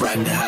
rock the house.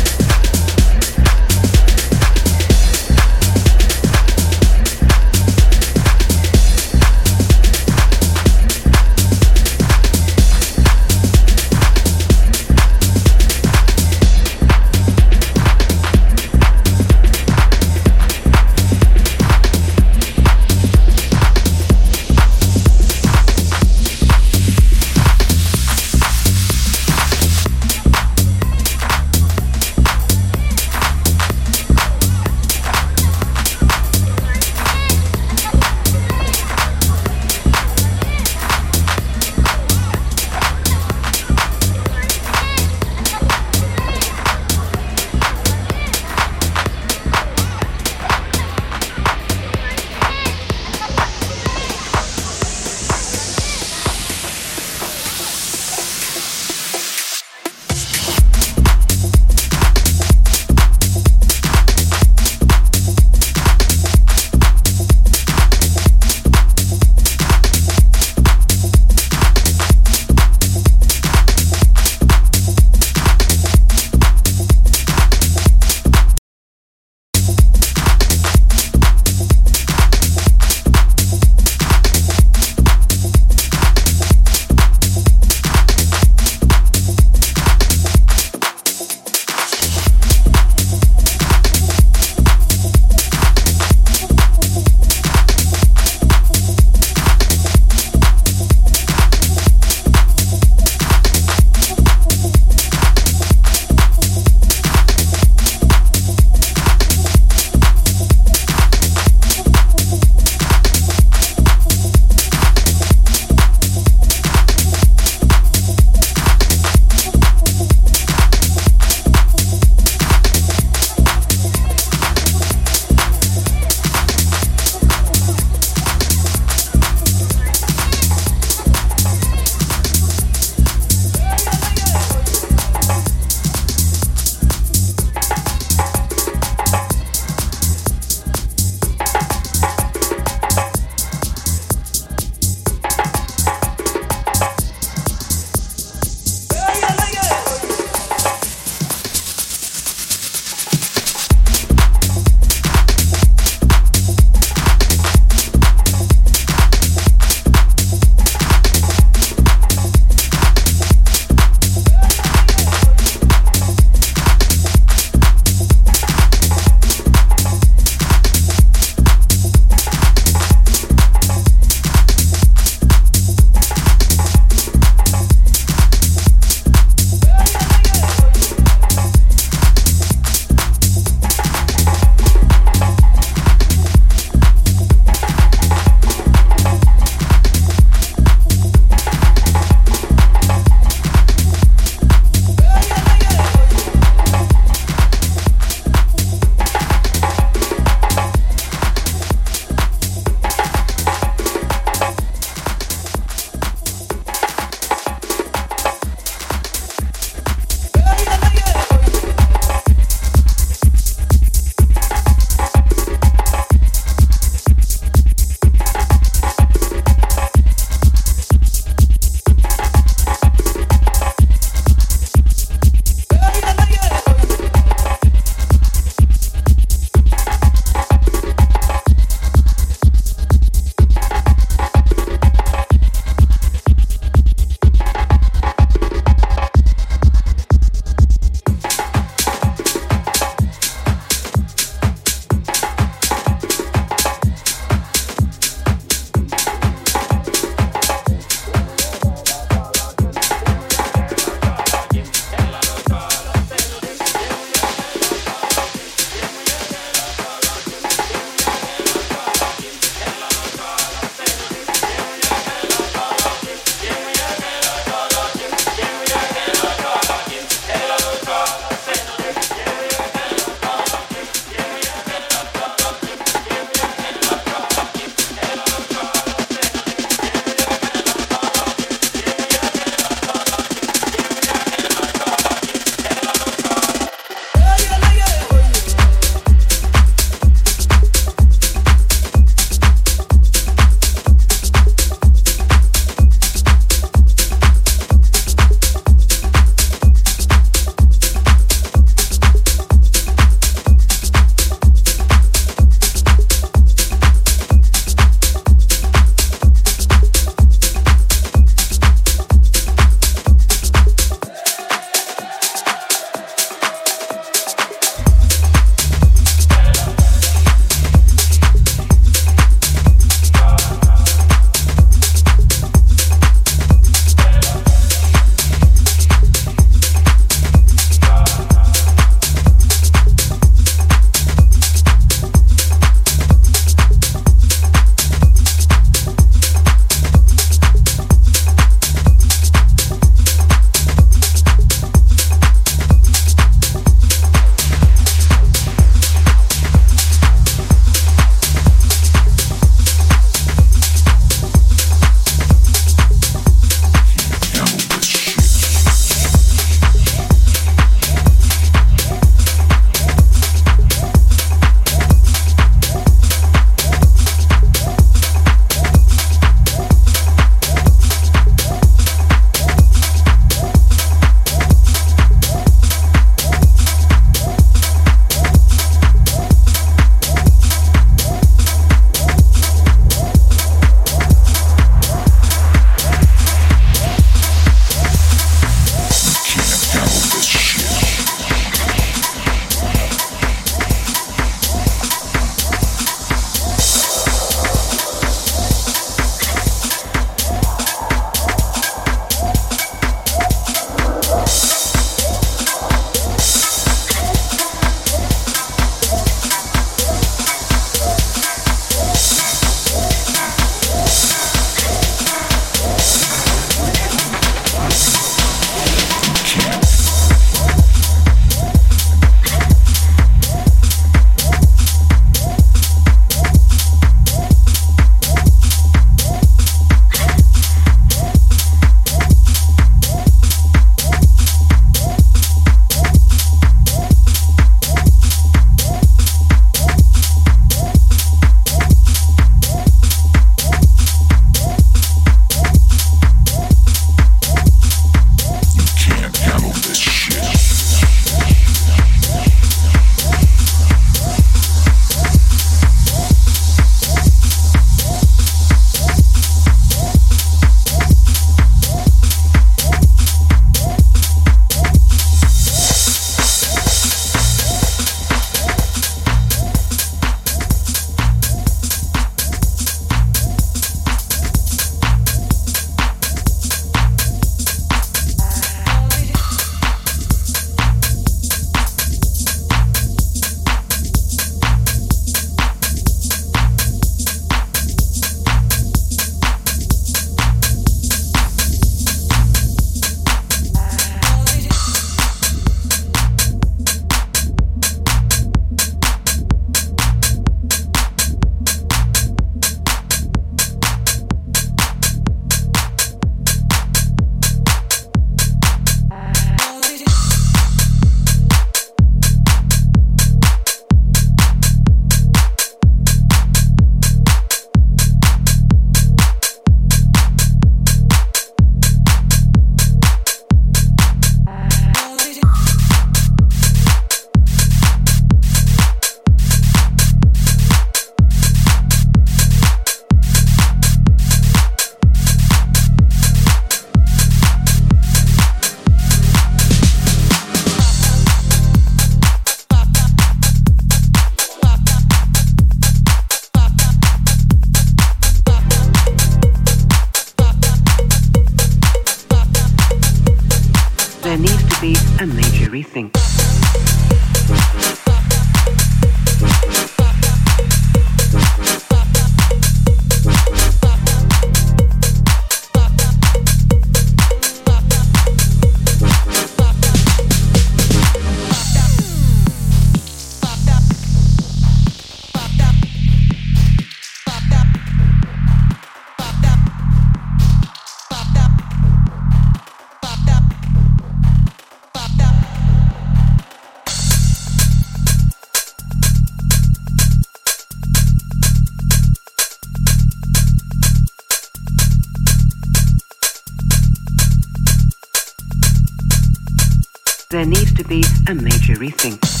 A major rethink.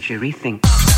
Major rethink.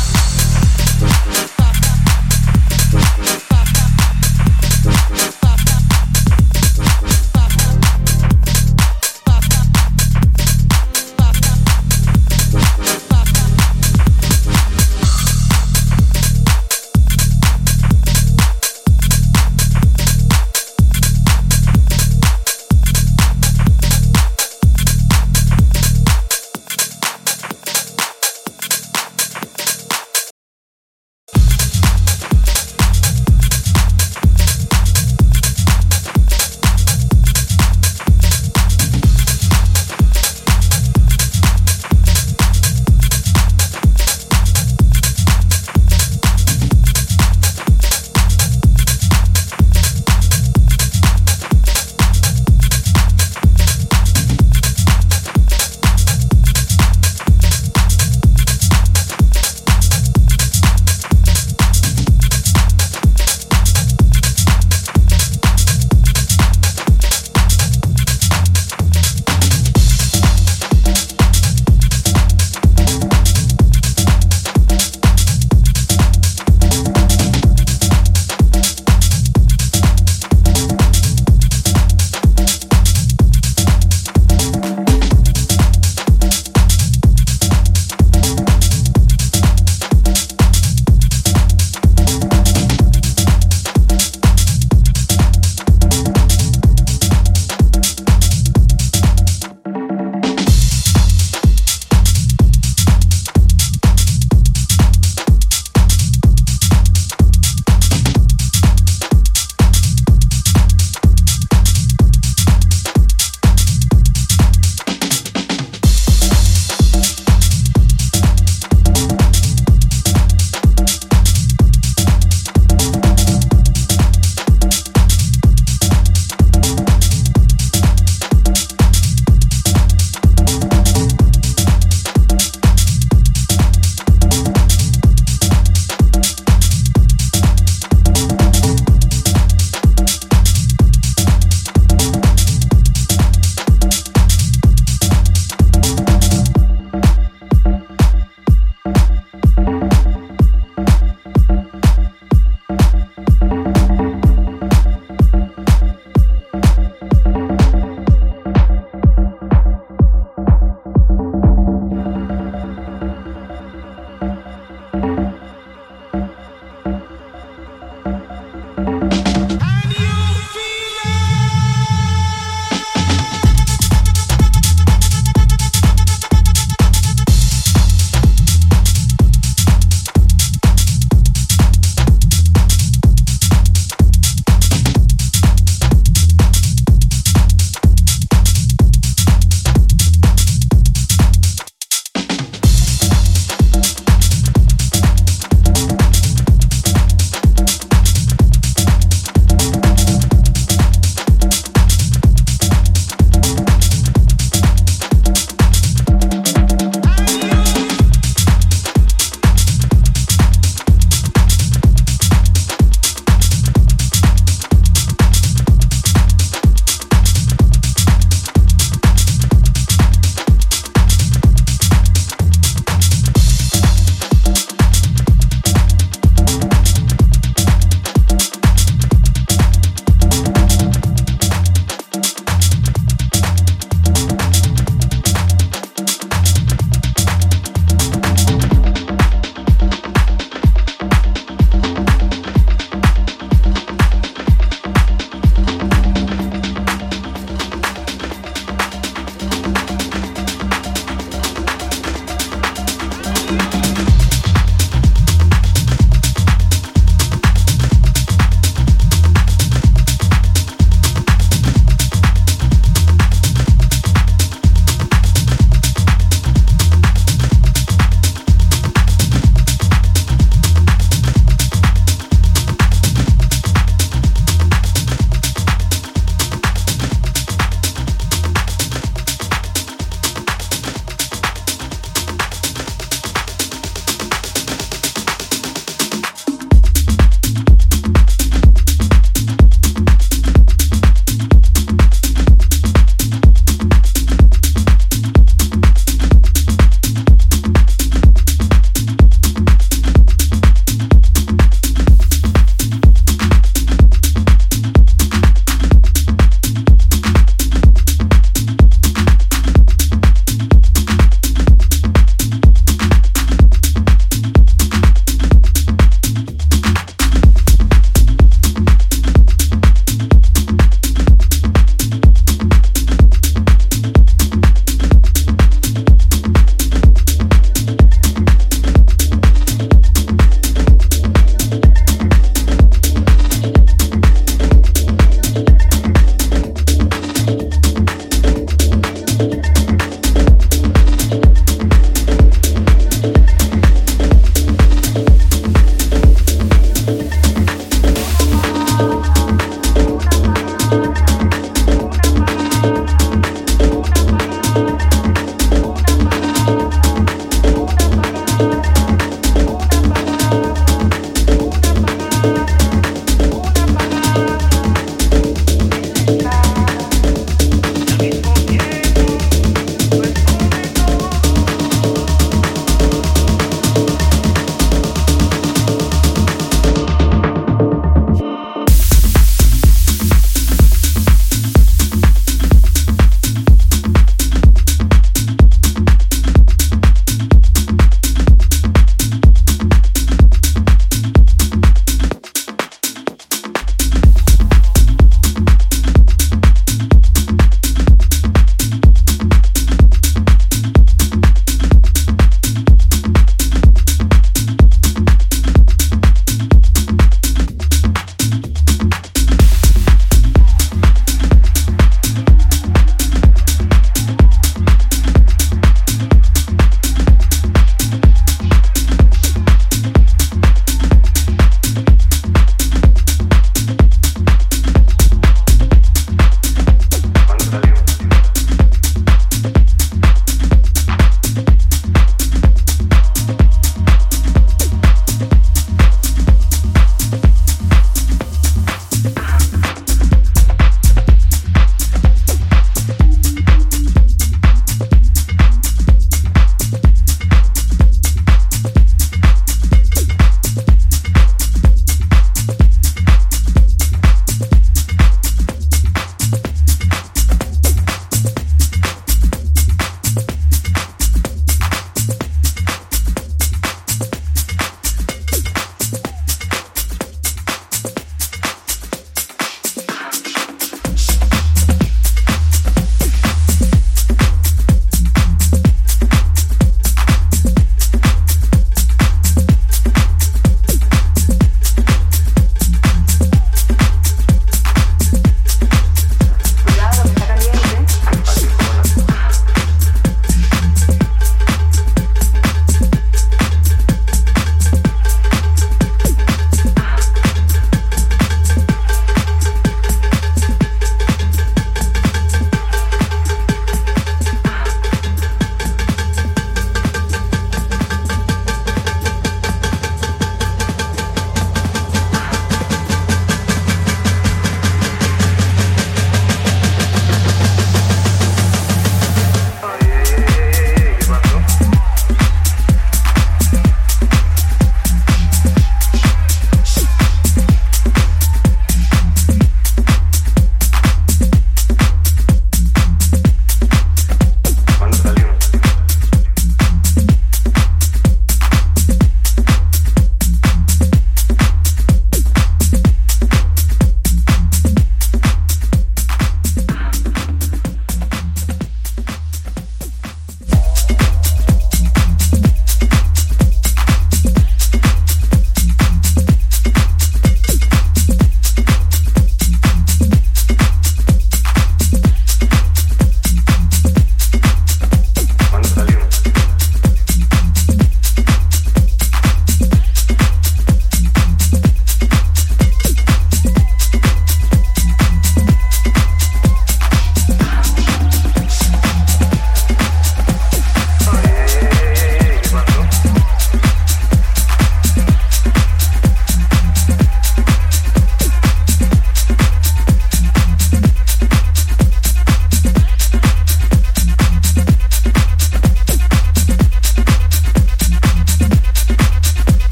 Thank you.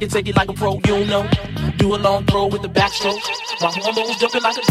Can take it like a pro, you know. Do a long throw with the backstroke. My hormones jumping like a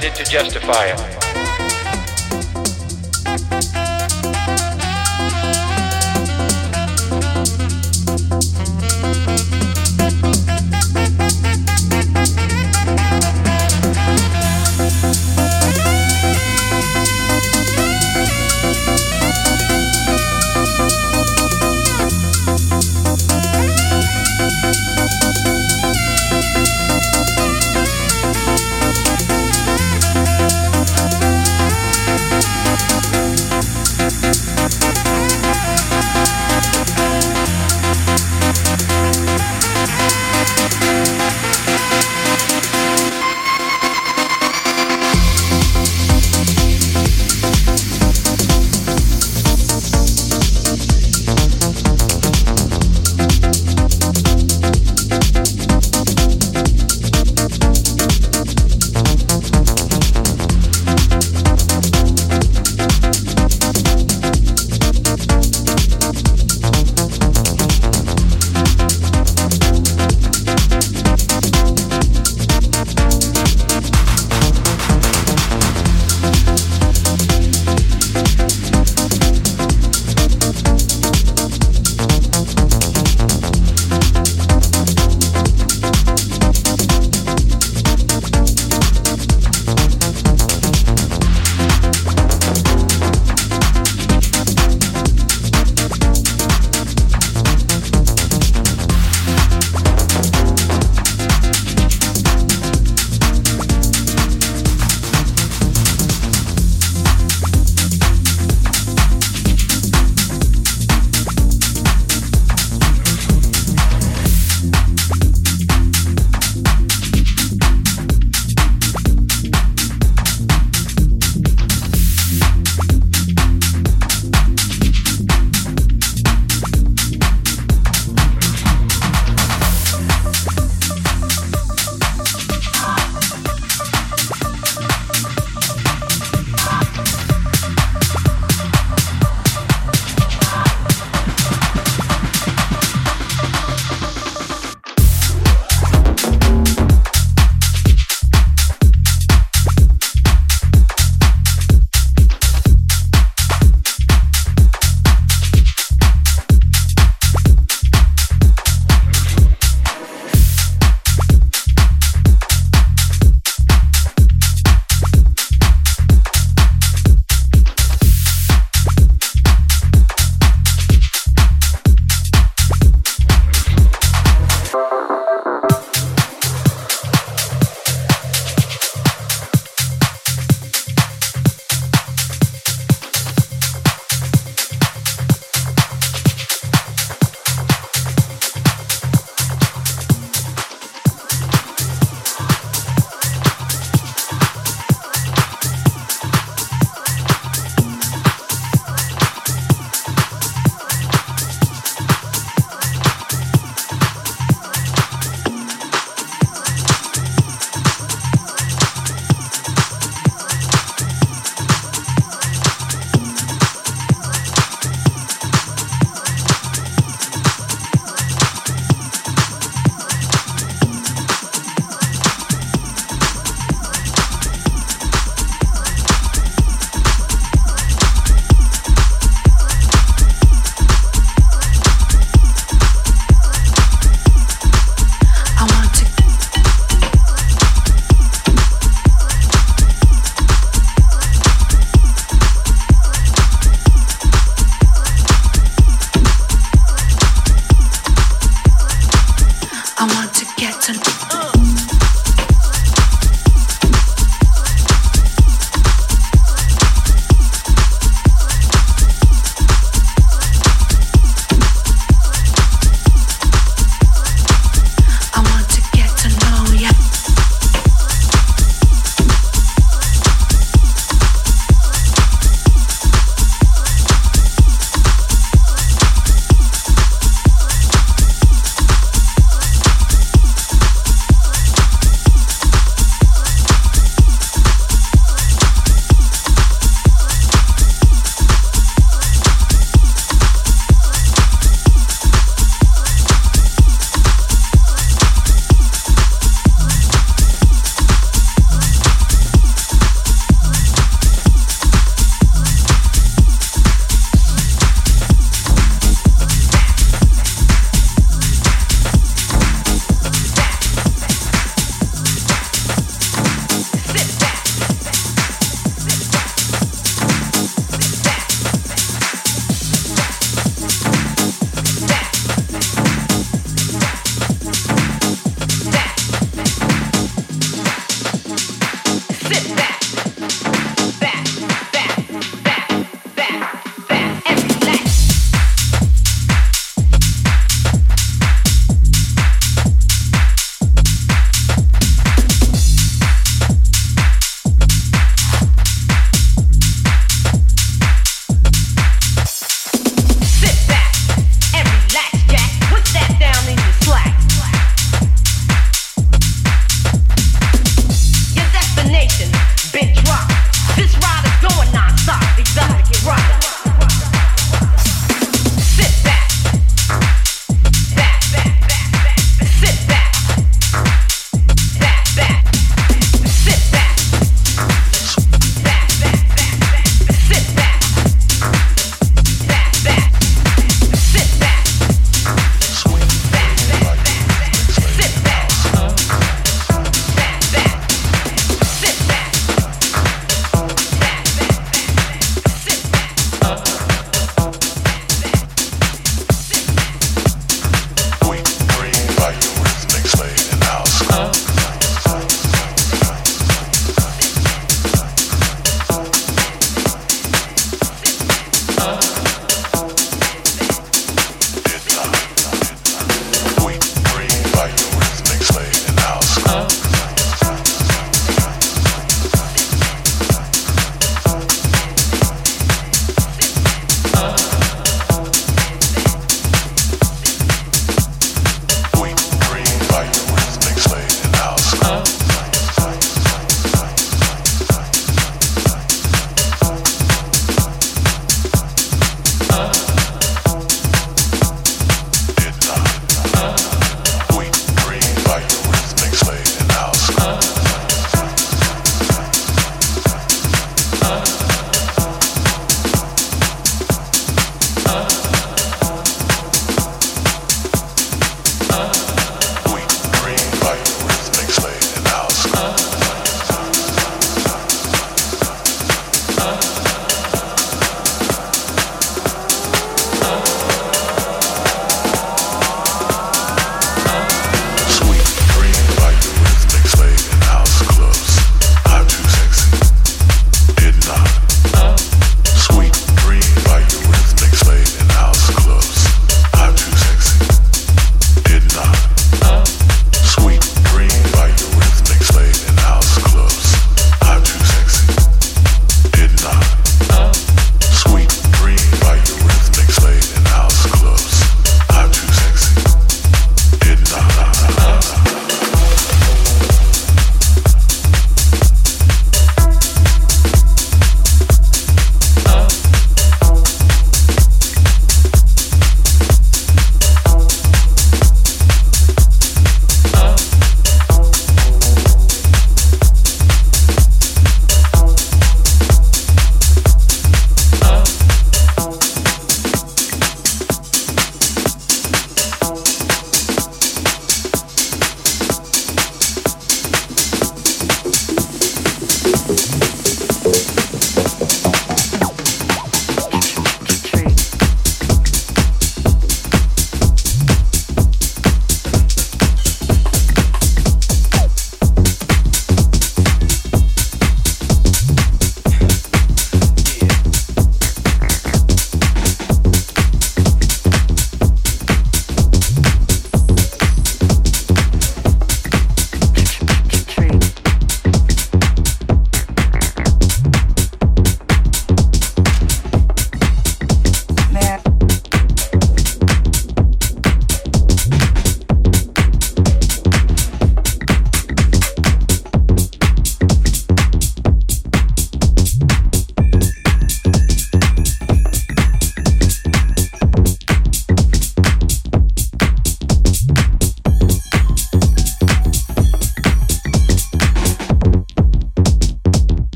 decided to justify it.